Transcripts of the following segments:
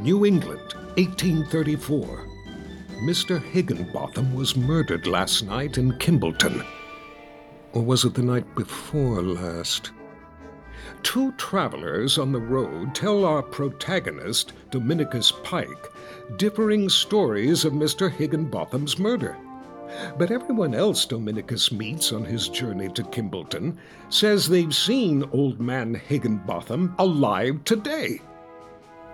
New England, 1834. Mr. Higginbotham was murdered last night in Kimballton. Or was it the night before last? Two travelers on the road tell our protagonist, Dominicus Pike, differing stories of Mr. Higginbotham's murder. But everyone else Dominicus meets on his journey to Kimballton says they've seen Old Man Higginbotham alive today.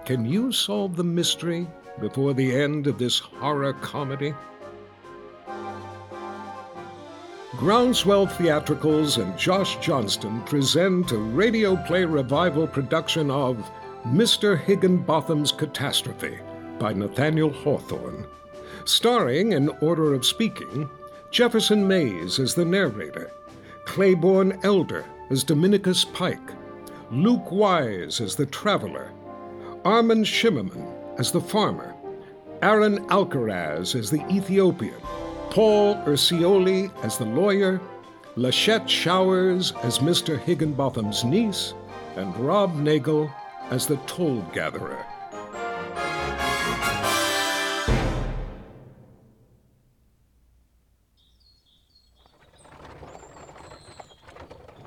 Can you solve the mystery before the end of this horror comedy? Groundswell Theatricals and Josh Johnston present a radio play revival production of Mr. Higginbotham's Catastrophe by Nathaniel Hawthorne starring in order of speaking Jefferson Mays as the narrator, Claybourne Elder as Dominicus Pike, Luke Wise as the traveler, Armin Shimerman as the farmer, Aaron Alcaraz as the Ethiopian, Paul Urcioli as the lawyer, Lashette Showers as Mr. Higginbotham's niece, and Rob Nagle as the toll gatherer.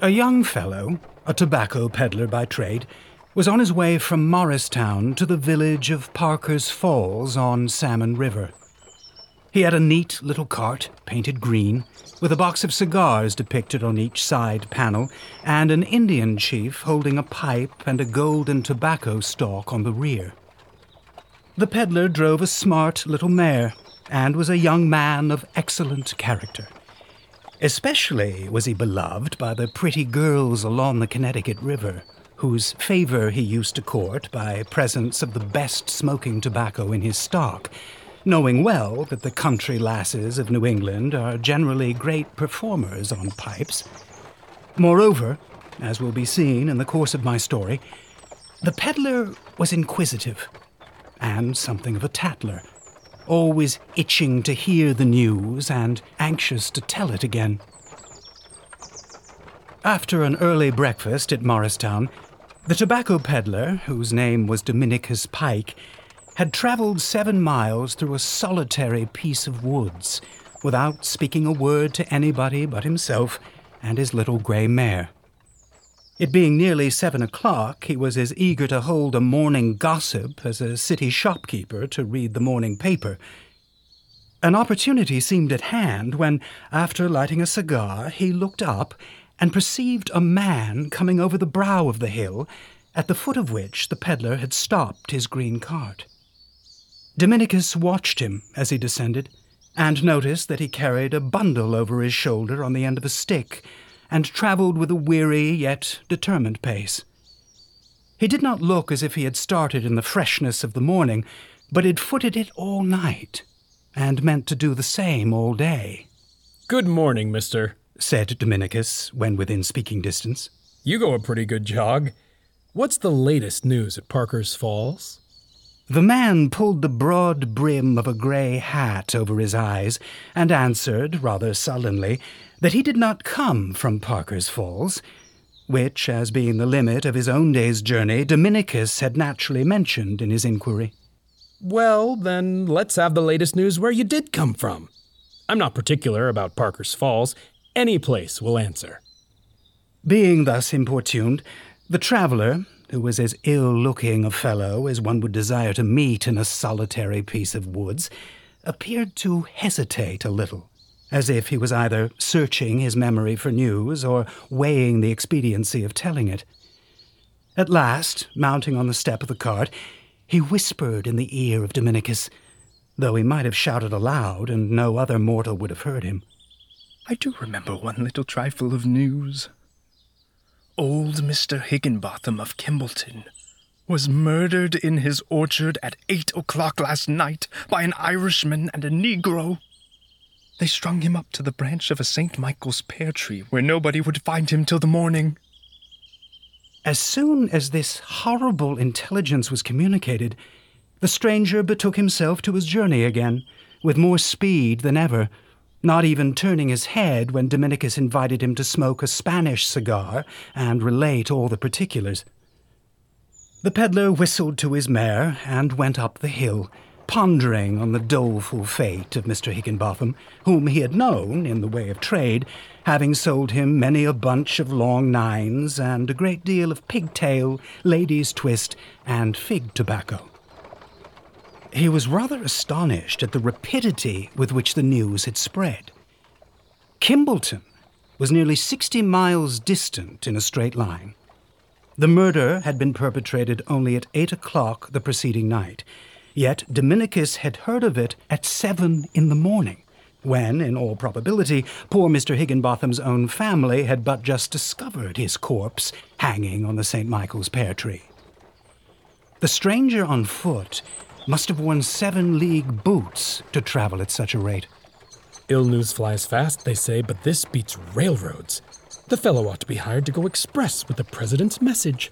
A young fellow, a tobacco peddler by trade, was on his way from Morristown to the village of Parker's Falls on Salmon River. He had a neat little cart, painted green, with a box of cigars depicted on each side panel, and an Indian chief holding a pipe and a golden tobacco stalk on the rear. The peddler drove a smart little mare, and was a young man of excellent character. Especially was he beloved by the pretty girls along the Connecticut River, whose favor he used to court by presents of the best smoking tobacco in his stock, knowing well that the country lasses of New England are generally great performers on pipes. Moreover, as will be seen in the course of my story, the peddler was inquisitive and something of a tattler always itching to hear the news and anxious to tell it again. After an early breakfast at Morristown, the tobacco peddler, whose name was Dominicus Pike, had traveled seven miles through a solitary piece of woods without speaking a word to anybody but himself and his little gray mare. It being nearly seven o'clock, he was as eager to hold a morning gossip as a city shopkeeper to read the morning paper. An opportunity seemed at hand when, after lighting a cigar, he looked up and perceived a man coming over the brow of the hill, at the foot of which the peddler had stopped his green cart. Dominicus watched him as he descended, and noticed that he carried a bundle over his shoulder on the end of a stick, and travelled with a weary yet determined pace. He did not look as if he had started in the freshness of the morning, but had footed it all night, and meant to do the same all day. Good morning, mister, said Dominicus, when within speaking distance. You go a pretty good jog. What's the latest news at Parker's Falls? The man pulled the broad brim of a grey hat over his eyes and answered, rather sullenly, that he did not come from Parker's Falls, which, as being the limit of his own day's journey, Dominicus had naturally mentioned in his inquiry. Well, then let's have the latest news where you did come from. I'm not particular about Parker's Falls. Any place will answer. Being thus importuned, the traveller, who was as ill looking a fellow as one would desire to meet in a solitary piece of woods, appeared to hesitate a little, as if he was either searching his memory for news or weighing the expediency of telling it. At last, mounting on the step of the cart, he whispered in the ear of Dominicus, though he might have shouted aloud and no other mortal would have heard him. I do remember one little trifle of news. Old Mr. Higginbotham of Kimballton was murdered in his orchard at eight o'clock last night by an Irishman and a Negro. They strung him up to the branch of a St. Michael's pear tree where nobody would find him till the morning. As soon as this horrible intelligence was communicated, the stranger betook himself to his journey again, with more speed than ever not even turning his head when Dominicus invited him to smoke a Spanish cigar and relate all the particulars. The peddler whistled to his mare and went up the hill, pondering on the doleful fate of Mr. Higginbotham, whom he had known in the way of trade, having sold him many a bunch of long nines and a great deal of pigtail, lady's twist, and fig tobacco. He was rather astonished at the rapidity with which the news had spread. Kimballton was nearly 60 miles distant in a straight line. The murder had been perpetrated only at 8 o'clock the preceding night, yet Dominicus had heard of it at 7 in the morning, when, in all probability, poor Mr. Higginbotham's own family had but just discovered his corpse hanging on the St. Michael's pear tree. The stranger on foot must have worn seven league boots to travel at such a rate. Ill news flies fast, they say, but this beats railroads. The fellow ought to be hired to go express with the president's message.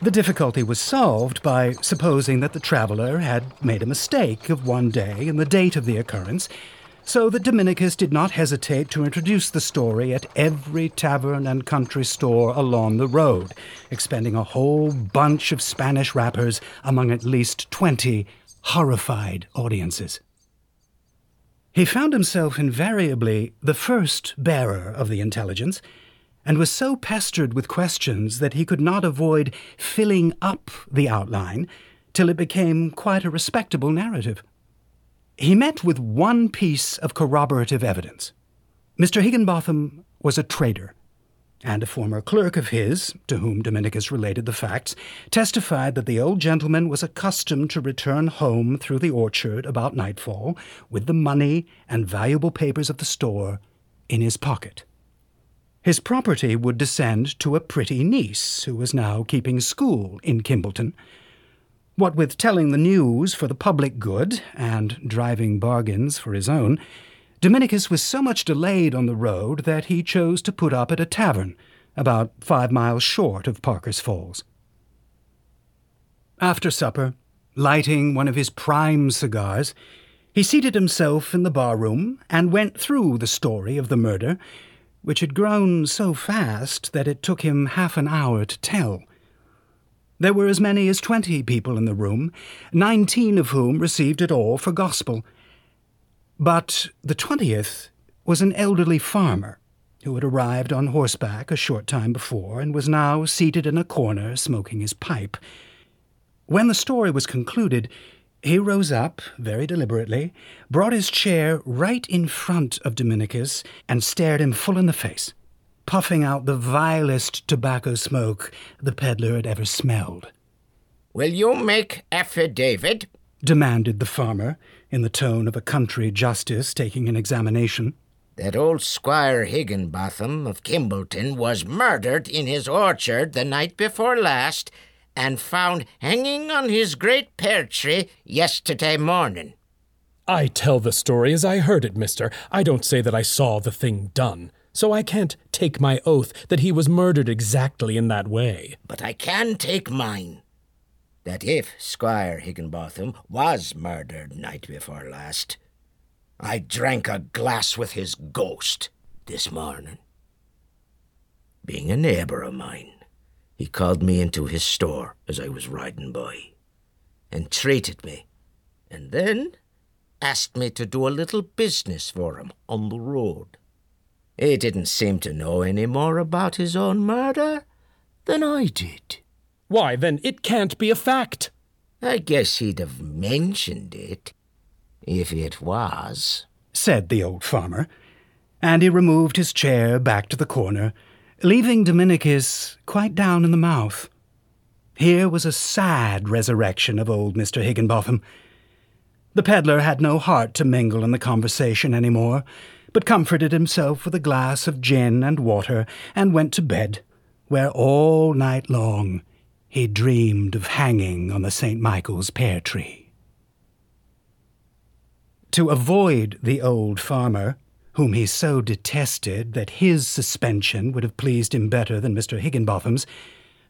The difficulty was solved by supposing that the traveler had made a mistake of one day in the date of the occurrence so that Dominicus did not hesitate to introduce the story at every tavern and country store along the road, expending a whole bunch of Spanish wrappers among at least twenty horrified audiences. He found himself invariably the first bearer of the intelligence, and was so pestered with questions that he could not avoid filling up the outline till it became quite a respectable narrative. He met with one piece of corroborative evidence. Mr. Higginbotham was a trader, and a former clerk of his, to whom Dominicus related the facts, testified that the old gentleman was accustomed to return home through the orchard about nightfall with the money and valuable papers of the store in his pocket. His property would descend to a pretty niece who was now keeping school in Kimballton, what with telling the news for the public good and driving bargains for his own, Dominicus was so much delayed on the road that he chose to put up at a tavern about five miles short of Parker's Falls. After supper, lighting one of his prime cigars, he seated himself in the bar-room and went through the story of the murder, which had grown so fast that it took him half an hour to tell. There were as many as twenty people in the room, nineteen of whom received it all for gospel. But the twentieth was an elderly farmer who had arrived on horseback a short time before and was now seated in a corner smoking his pipe. When the story was concluded, he rose up very deliberately, brought his chair right in front of Dominicus, and stared him full in the face puffing out the vilest tobacco smoke the peddler had ever smelled. Will you make affidavit? demanded the farmer, in the tone of a country justice taking an examination. That old Squire Higginbotham of Kimballton was murdered in his orchard the night before last and found hanging on his great pear tree yesterday morning. I tell the story as I heard it, mister. I don't say that I saw the thing done so I can't take my oath that he was murdered exactly in that way. But I can take mine. that if Squire Higginbotham was murdered night before last, I drank a glass with his ghost this morning. Being a neighbour of mine, he called me into his store as I was riding by, and treated me, and then asked me to do a little business for him on the road. He didn't seem to know any more about his own murder than I did. Why, then it can't be a fact. I guess he'd have mentioned it if it was, said the old farmer, and he removed his chair back to the corner, leaving Dominicus quite down in the mouth. Here was a sad resurrection of old Mr. Higginbotham. The peddler had no heart to mingle in the conversation any more, but comforted himself with a glass of gin and water and went to bed, where all night long he dreamed of hanging on the St. Michael's pear tree. To avoid the old farmer, whom he so detested that his suspension would have pleased him better than Mr. Higginbotham's,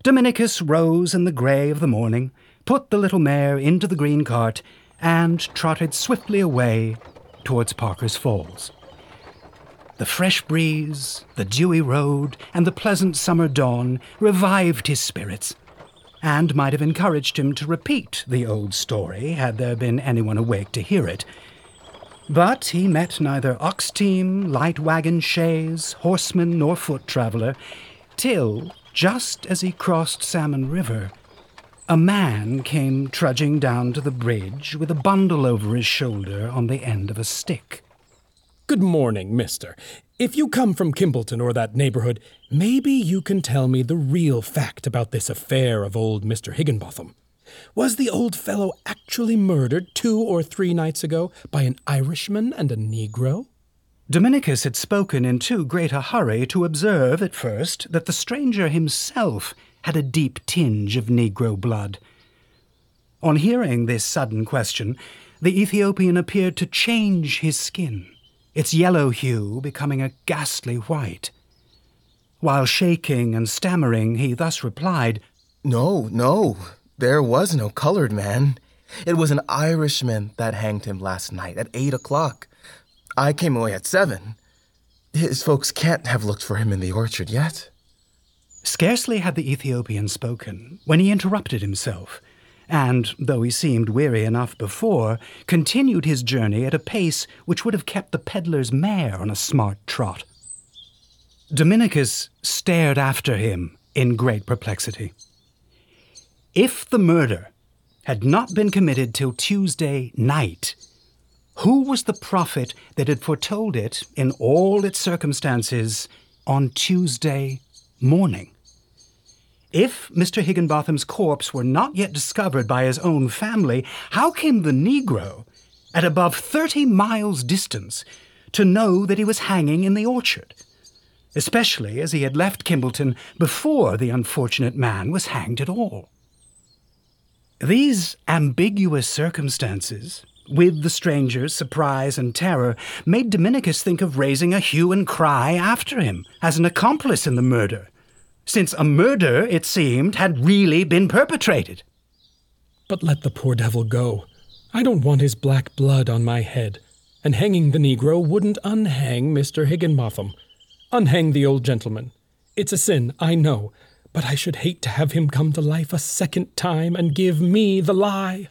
Dominicus rose in the grey of the morning, put the little mare into the green cart, and trotted swiftly away towards Parker's Falls. The fresh breeze, the dewy road, and the pleasant summer dawn revived his spirits, and might have encouraged him to repeat the old story had there been anyone awake to hear it. But he met neither ox team, light wagon chaise, horseman, nor foot traveller, till, just as he crossed Salmon River, a man came trudging down to the bridge with a bundle over his shoulder on the end of a stick. Good morning, mister. If you come from Kimballton or that neighborhood, maybe you can tell me the real fact about this affair of old Mr. Higginbotham. Was the old fellow actually murdered two or three nights ago by an Irishman and a Negro? Dominicus had spoken in too great a hurry to observe at first that the stranger himself had a deep tinge of Negro blood. On hearing this sudden question, the Ethiopian appeared to change his skin, its yellow hue becoming a ghastly white. While shaking and stammering, he thus replied, No, no, there was no colored man. It was an Irishman that hanged him last night at eight o'clock. I came away at seven. His folks can't have looked for him in the orchard yet. Scarcely had the Ethiopian spoken when he interrupted himself, and, though he seemed weary enough before, continued his journey at a pace which would have kept the peddler's mare on a smart trot. Dominicus stared after him in great perplexity. If the murder had not been committed till Tuesday night, who was the prophet that had foretold it in all its circumstances on Tuesday morning? If Mr. Higginbotham's corpse were not yet discovered by his own family, how came the Negro, at above thirty miles' distance, to know that he was hanging in the orchard? Especially as he had left Kimballton before the unfortunate man was hanged at all. These ambiguous circumstances, with the stranger's surprise and terror, made Dominicus think of raising a hue and cry after him as an accomplice in the murder since a murder, it seemed, had really been perpetrated. But let the poor devil go. I don't want his black blood on my head, and hanging the Negro wouldn't unhang Mr. Higginbotham. Unhang the old gentleman. It's a sin, I know, but I should hate to have him come to life a second time and give me the lie.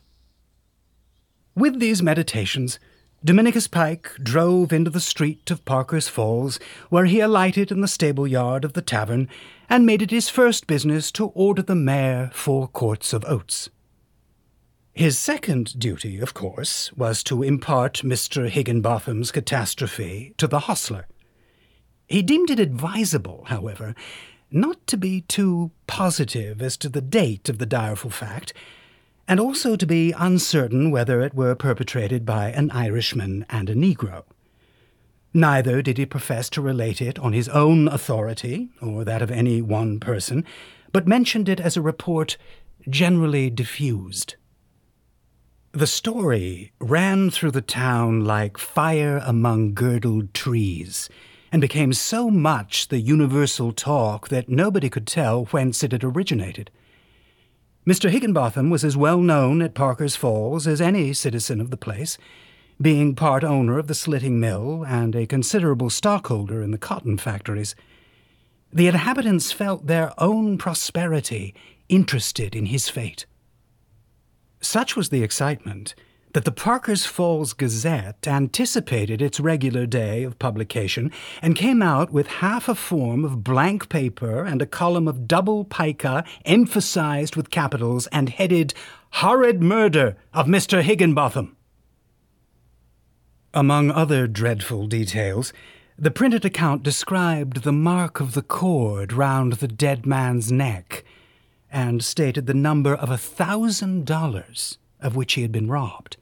With these meditations, Dominicus Pike drove into the street of Parker's Falls, where he alighted in the stable yard of the tavern, and made it his first business to order the mare four quarts of oats. His second duty, of course, was to impart Mr. Higginbotham's catastrophe to the hostler. He deemed it advisable, however, not to be too positive as to the date of the direful fact, and also to be uncertain whether it were perpetrated by an Irishman and a Negro. Neither did he profess to relate it on his own authority or that of any one person, but mentioned it as a report generally diffused. The story ran through the town like fire among girdled trees, and became so much the universal talk that nobody could tell whence it had originated. Mr. Higginbotham was as well known at Parker's Falls as any citizen of the place, being part owner of the slitting mill and a considerable stockholder in the cotton factories. The inhabitants felt their own prosperity interested in his fate. Such was the excitement that the Parker's Falls Gazette anticipated its regular day of publication and came out with half a form of blank paper and a column of double pica emphasized with capitals and headed Horrid Murder of Mr. Higginbotham. Among other dreadful details, the printed account described the mark of the cord round the dead man's neck and stated the number of a thousand dollars of which he had been robbed.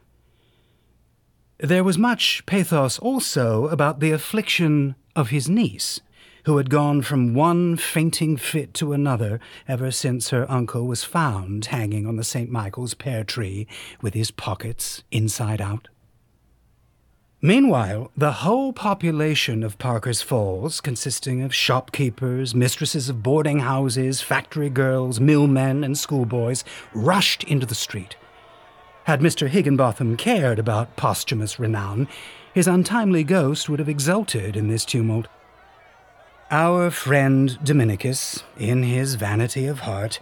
There was much pathos also about the affliction of his niece, who had gone from one fainting fit to another ever since her uncle was found hanging on the St. Michael's pear tree with his pockets inside out. Meanwhile, the whole population of Parker's Falls, consisting of shopkeepers, mistresses of boarding houses, factory girls, millmen, and schoolboys, rushed into the street. Had Mr. Higginbotham cared about posthumous renown, his untimely ghost would have exulted in this tumult. Our friend Dominicus, in his vanity of heart,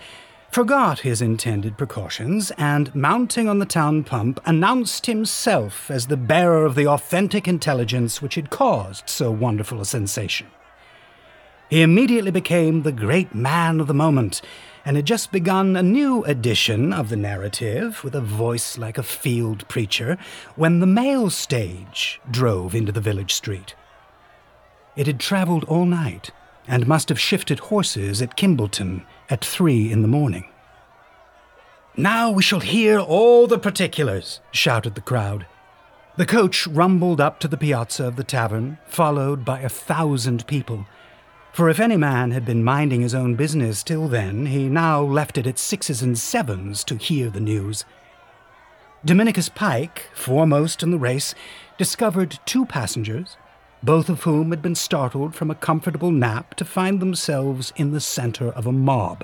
forgot his intended precautions and, mounting on the town pump, announced himself as the bearer of the authentic intelligence which had caused so wonderful a sensation. He immediately became the great man of the moment and had just begun a new edition of the narrative with a voice like a field preacher when the mail stage drove into the village street. It had travelled all night and must have shifted horses at Kimballton at three in the morning. Now we shall hear all the particulars, shouted the crowd. The coach rumbled up to the piazza of the tavern, followed by a thousand people for if any man had been minding his own business till then, he now left it at sixes and sevens to hear the news. Dominicus Pike, foremost in the race, discovered two passengers, both of whom had been startled from a comfortable nap to find themselves in the center of a mob.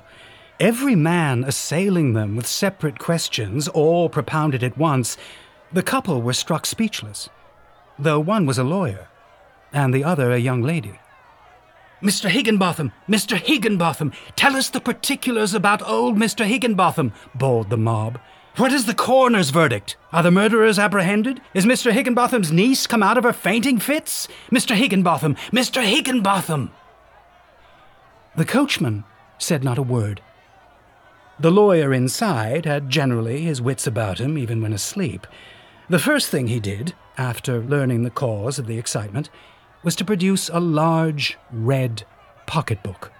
Every man assailing them with separate questions, all propounded at once, the couple were struck speechless, though one was a lawyer, and the other a young lady. Mr. Higginbotham, Mr. Higginbotham, tell us the particulars about old Mr. Higginbotham, bawled the mob. What is the coroner's verdict? Are the murderers apprehended? Is Mr. Higginbotham's niece come out of her fainting fits? Mr. Higginbotham, Mr. Higginbotham! The coachman said not a word. The lawyer inside had generally his wits about him, even when asleep. The first thing he did, after learning the cause of the excitement, was to produce a large red pocketbook.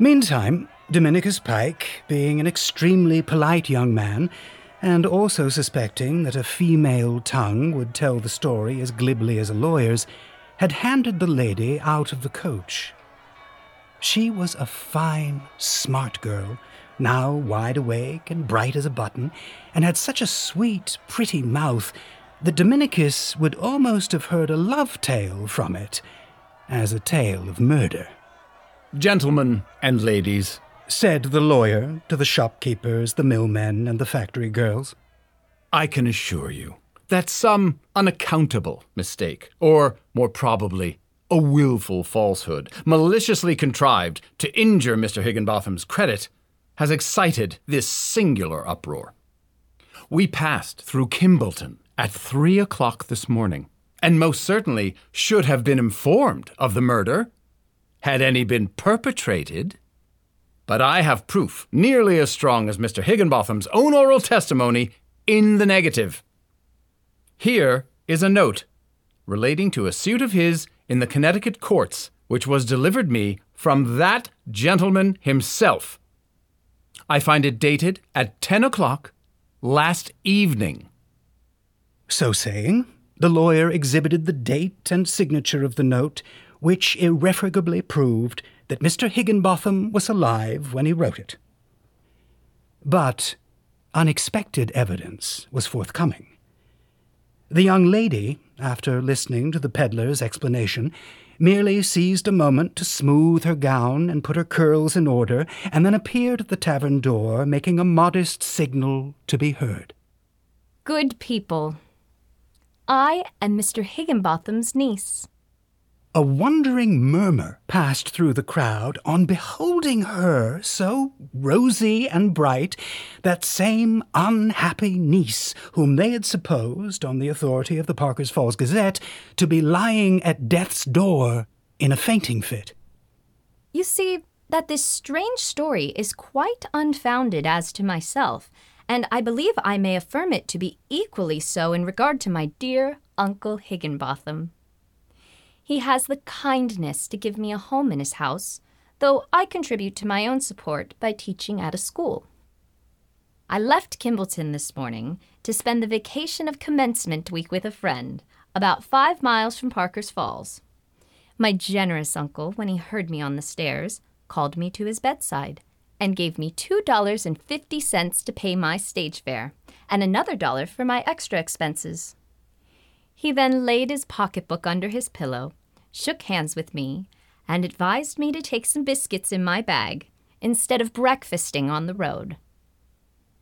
Meantime, Dominicus Pike, being an extremely polite young man, and also suspecting that a female tongue would tell the story as glibly as a lawyer's, had handed the lady out of the coach. She was a fine, smart girl, now wide awake and bright as a button, and had such a sweet, pretty mouth that Dominicus would almost have heard a love tale from it as a tale of murder. Gentlemen and ladies, said the lawyer to the shopkeepers, the millmen, and the factory girls, I can assure you that some unaccountable mistake, or more probably, a wilful falsehood, maliciously contrived to injure Mr. Higginbotham's credit, has excited this singular uproar. We passed through Kimballton at three o'clock this morning, and most certainly should have been informed of the murder had any been perpetrated. But I have proof nearly as strong as Mr. Higginbotham's own oral testimony in the negative. Here is a note relating to a suit of his in the Connecticut courts, which was delivered me from that gentleman himself. I find it dated at 10 o'clock last evening. So saying, the lawyer exhibited the date and signature of the note, which irrefragably proved that Mr. Higginbotham was alive when he wrote it. But unexpected evidence was forthcoming. The young lady, after listening to the peddler's explanation, merely seized a moment to smooth her gown and put her curls in order, and then appeared at the tavern door, making a modest signal to be heard. Good people, I am Mr. Higginbotham's niece. A wondering murmur passed through the crowd on beholding her so rosy and bright, that same unhappy niece whom they had supposed, on the authority of the Parker's Falls Gazette, to be lying at death's door in a fainting fit. You see that this strange story is quite unfounded as to myself, and I believe I may affirm it to be equally so in regard to my dear Uncle Higginbotham. He has the kindness to give me a home in his house, though I contribute to my own support by teaching at a school. I left Kimballton this morning to spend the vacation of commencement week with a friend, about five miles from Parker's Falls. My generous uncle, when he heard me on the stairs, called me to his bedside and gave me $2.50 to pay my stage fare and another dollar for my extra expenses. He then laid his pocketbook under his pillow, shook hands with me, and advised me to take some biscuits in my bag instead of breakfasting on the road.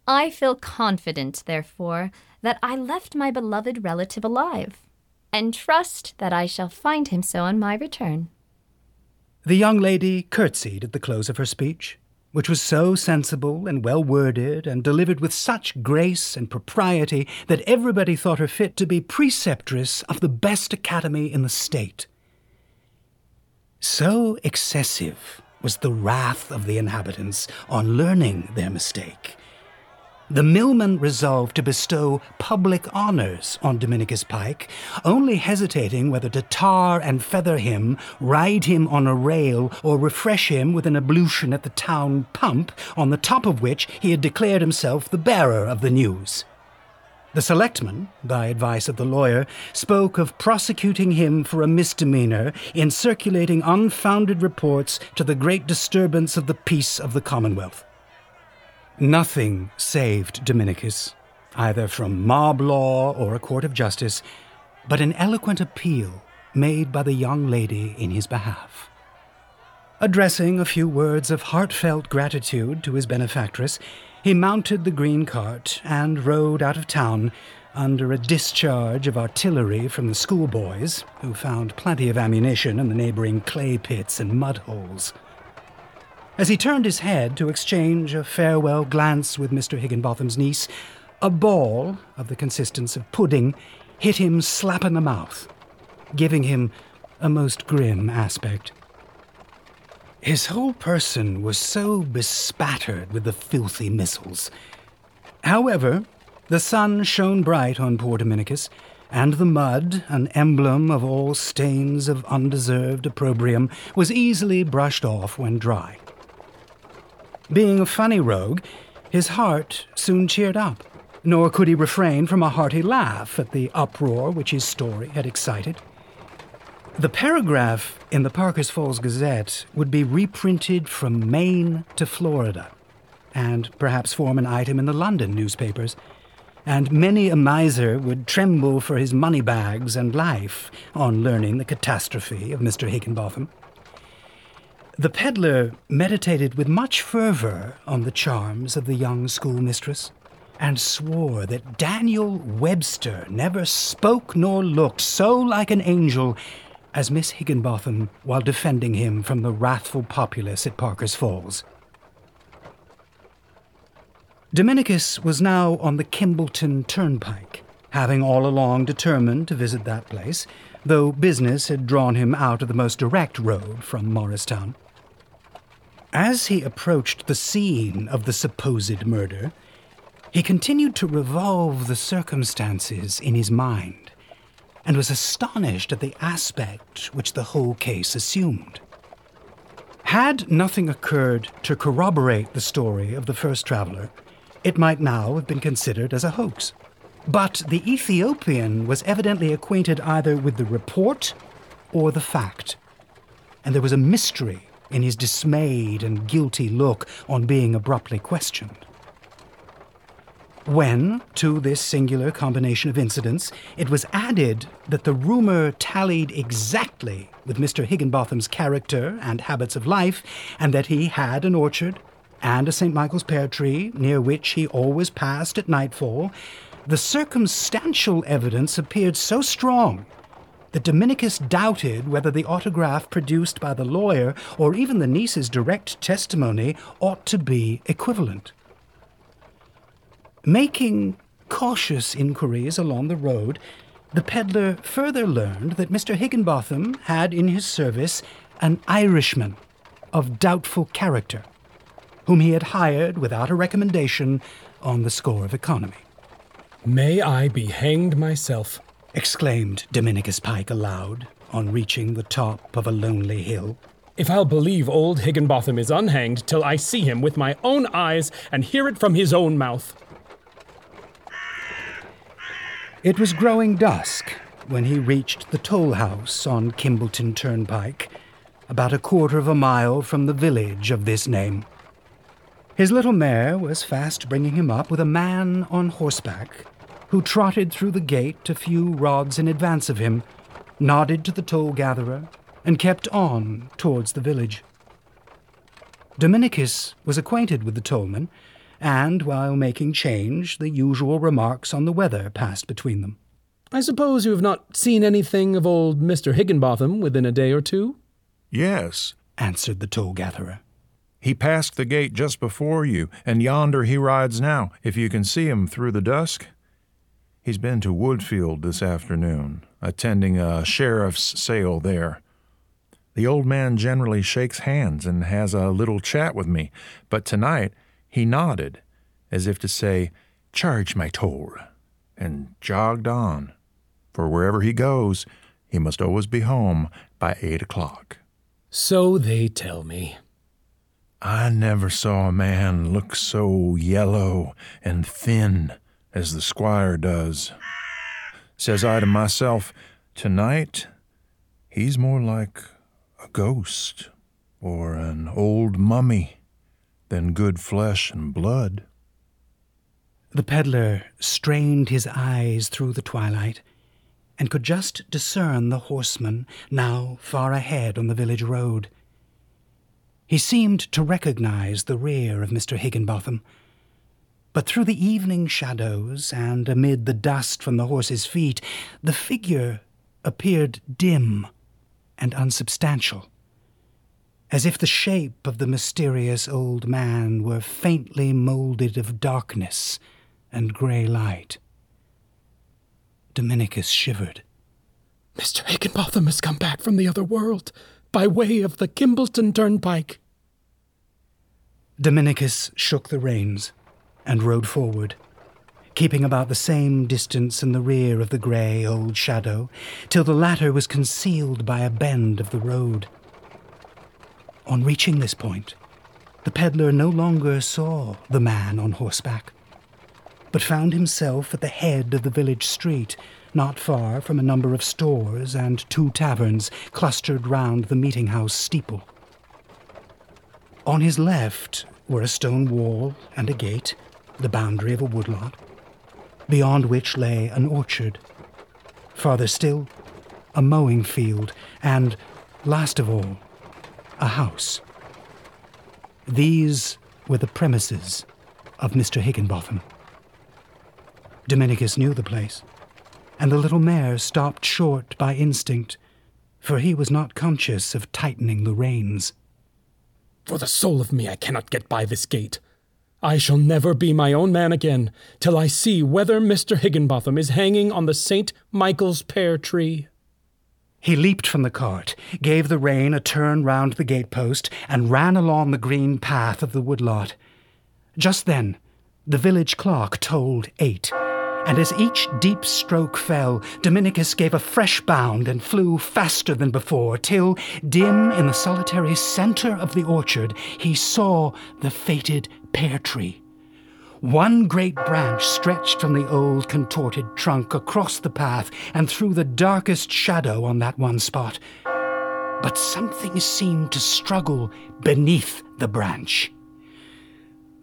I feel confident, therefore, that I left my beloved relative alive, and trust that I shall find him so on my return. The young lady curtsied at the close of her speech, which was so sensible and well worded and delivered with such grace and propriety that everybody thought her fit to be preceptress of the best academy in the state. So excessive was the wrath of the inhabitants on learning their mistake. The millman resolved to bestow public honors on Dominicus Pike, only hesitating whether to tar and feather him, ride him on a rail, or refresh him with an ablution at the town pump, on the top of which he had declared himself the bearer of the news. The selectman, by advice of the lawyer, spoke of prosecuting him for a misdemeanor in circulating unfounded reports to the great disturbance of the peace of the Commonwealth. Nothing saved Dominicus, either from mob law or a court of justice, but an eloquent appeal made by the young lady in his behalf. Addressing a few words of heartfelt gratitude to his benefactress, he mounted the green cart and rode out of town under a discharge of artillery from the schoolboys, who found plenty of ammunition in the neighboring clay pits and mud holes. As he turned his head to exchange a farewell glance with Mr. Higginbotham's niece, a ball of the consistence of pudding hit him slap in the mouth, giving him a most grim aspect. His whole person was so bespattered with the filthy missiles. However, the sun shone bright on poor Dominicus, and the mud, an emblem of all stains of undeserved opprobrium, was easily brushed off when dry. Being a funny rogue, his heart soon cheered up, nor could he refrain from a hearty laugh at the uproar which his story had excited. The paragraph in the Parker's Falls Gazette would be reprinted from Maine to Florida, and perhaps form an item in the London newspapers. And many a miser would tremble for his money bags and life on learning the catastrophe of Mr. Higginbotham. The peddler meditated with much fervor on the charms of the young schoolmistress, and swore that Daniel Webster never spoke nor looked so like an angel as Miss Higginbotham while defending him from the wrathful populace at Parker's Falls. Dominicus was now on the Kimballton Turnpike, having all along determined to visit that place, though business had drawn him out of the most direct road from Morristown. As he approached the scene of the supposed murder, he continued to revolve the circumstances in his mind and was astonished at the aspect which the whole case assumed. Had nothing occurred to corroborate the story of the first traveler, it might now have been considered as a hoax. But the Ethiopian was evidently acquainted either with the report or the fact, and there was a mystery in his dismayed and guilty look on being abruptly questioned. When, to this singular combination of incidents, it was added that the rumor tallied exactly with Mr. Higginbotham's character and habits of life, and that he had an orchard and a St. Michael's pear tree near which he always passed at nightfall, the circumstantial evidence appeared so strong that Dominicus doubted whether the autograph produced by the lawyer or even the niece's direct testimony ought to be equivalent. Making cautious inquiries along the road, the peddler further learned that Mr. Higginbotham had in his service an Irishman of doubtful character, whom he had hired without a recommendation on the score of economy. May I be hanged myself, exclaimed Dominicus Pike aloud on reaching the top of a lonely hill. If I'll believe old Higginbotham is unhanged till I see him with my own eyes and hear it from his own mouth. It was growing dusk when he reached the toll house on Kimballton Turnpike, about a quarter of a mile from the village of this name. His little mare was fast bringing him up with a man on horseback who trotted through the gate a few rods in advance of him, nodded to the toll gatherer, and kept on towards the village. Dominicus was acquainted with the tollman and while making change, the usual remarks on the weather passed between them. I suppose you have not seen anything of old Mr. Higginbotham within a day or two? Yes, answered the toll gatherer. He passed the gate just before you, and yonder he rides now, if you can see him through the dusk. He's been to Woodfield this afternoon, attending a sheriff's sale there. The old man generally shakes hands and has a little chat with me, but tonight he nodded, as if to say, Charge my toll, and jogged on, for wherever he goes, he must always be home by eight o'clock. So they tell me. I never saw a man look so yellow and thin as the squire does. Says I to myself, tonight he's more like a ghost or an old mummy than good flesh and blood. The peddler strained his eyes through the twilight and could just discern the horseman now far ahead on the village road. He seemed to recognize the rear of Mr. Higginbotham, but through the evening shadows and amid the dust from the horse's feet, the figure appeared dim and unsubstantial as if the shape of the mysterious old man were faintly moulded of darkness and grey light. Dominicus shivered. Mr. Higginbotham has come back from the other world by way of the Kimballton Turnpike. Dominicus shook the reins and rode forward, keeping about the same distance in the rear of the grey old shadow, till the latter was concealed by a bend of the road. On reaching this point, the peddler no longer saw the man on horseback, but found himself at the head of the village street, not far from a number of stores and two taverns clustered round the meeting house steeple. On his left were a stone wall and a gate, the boundary of a woodlot, beyond which lay an orchard. Farther still, a mowing field, and, last of all, a house. These were the premises of Mr. Higginbotham. Dominicus knew the place, and the little mare stopped short by instinct, for he was not conscious of tightening the reins. For the soul of me, I cannot get by this gate. I shall never be my own man again till I see whether Mr. Higginbotham is hanging on the St. Michael's pear tree. He leaped from the cart, gave the rein a turn round the gatepost, and ran along the green path of the woodlot. Just then, the village clock tolled eight, and as each deep stroke fell, Dominicus gave a fresh bound and flew faster than before, till, dim in the solitary centre of the orchard, he saw the fated pear tree. One great branch stretched from the old contorted trunk across the path and through the darkest shadow on that one spot. But something seemed to struggle beneath the branch.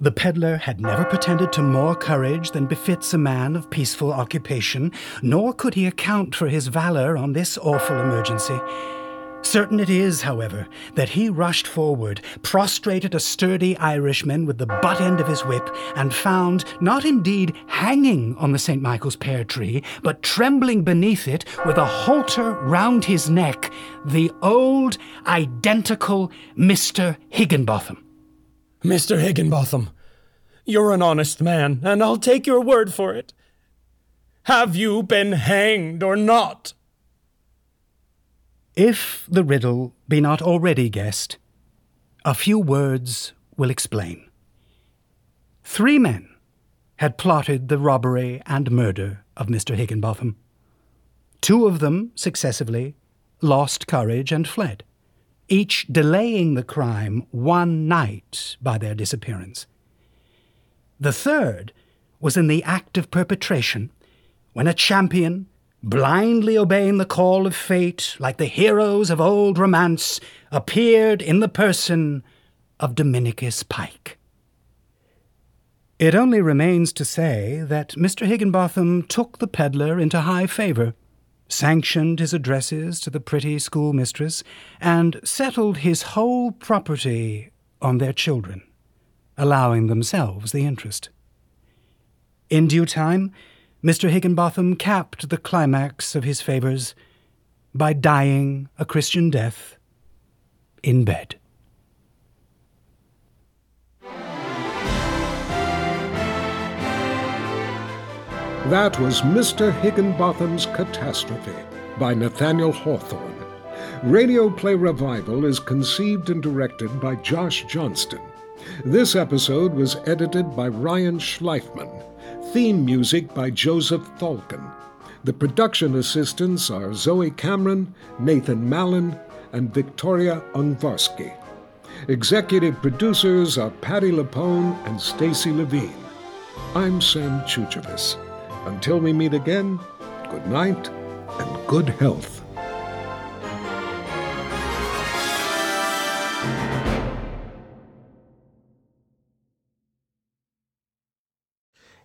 The peddler had never pretended to more courage than befits a man of peaceful occupation, nor could he account for his valor on this awful emergency. Certain it is, however, that he rushed forward, prostrated a sturdy Irishman with the butt end of his whip, and found, not indeed hanging on the St. Michael's pear tree, but trembling beneath it with a halter round his neck, the old, identical Mr. Higginbotham. Mr. Higginbotham, you're an honest man, and I'll take your word for it. Have you been hanged or not? If the riddle be not already guessed, a few words will explain. Three men had plotted the robbery and murder of Mr. Higginbotham. Two of them, successively, lost courage and fled, each delaying the crime one night by their disappearance. The third was in the act of perpetration when a champion, blindly obeying the call of fate like the heroes of old romance, appeared in the person of Dominicus Pike. It only remains to say that Mr. Higginbotham took the peddler into high favor, sanctioned his addresses to the pretty schoolmistress, and settled his whole property on their children, allowing themselves the interest. In due time, Mr. Higginbotham capped the climax of his favors by dying a Christian death in bed. That was Mr. Higginbotham's Catastrophe by Nathaniel Hawthorne. Radio Play Revival is conceived and directed by Josh Johnston. This episode was edited by Ryan Schleifman. Theme music by Joseph Falcon. The production assistants are Zoe Cameron, Nathan Mallon, and Victoria Ungvarsky. Executive producers are Patti LuPone and Stacy Levine. I'm Sam Tsoutsouvas. Until we meet again, good night and good health.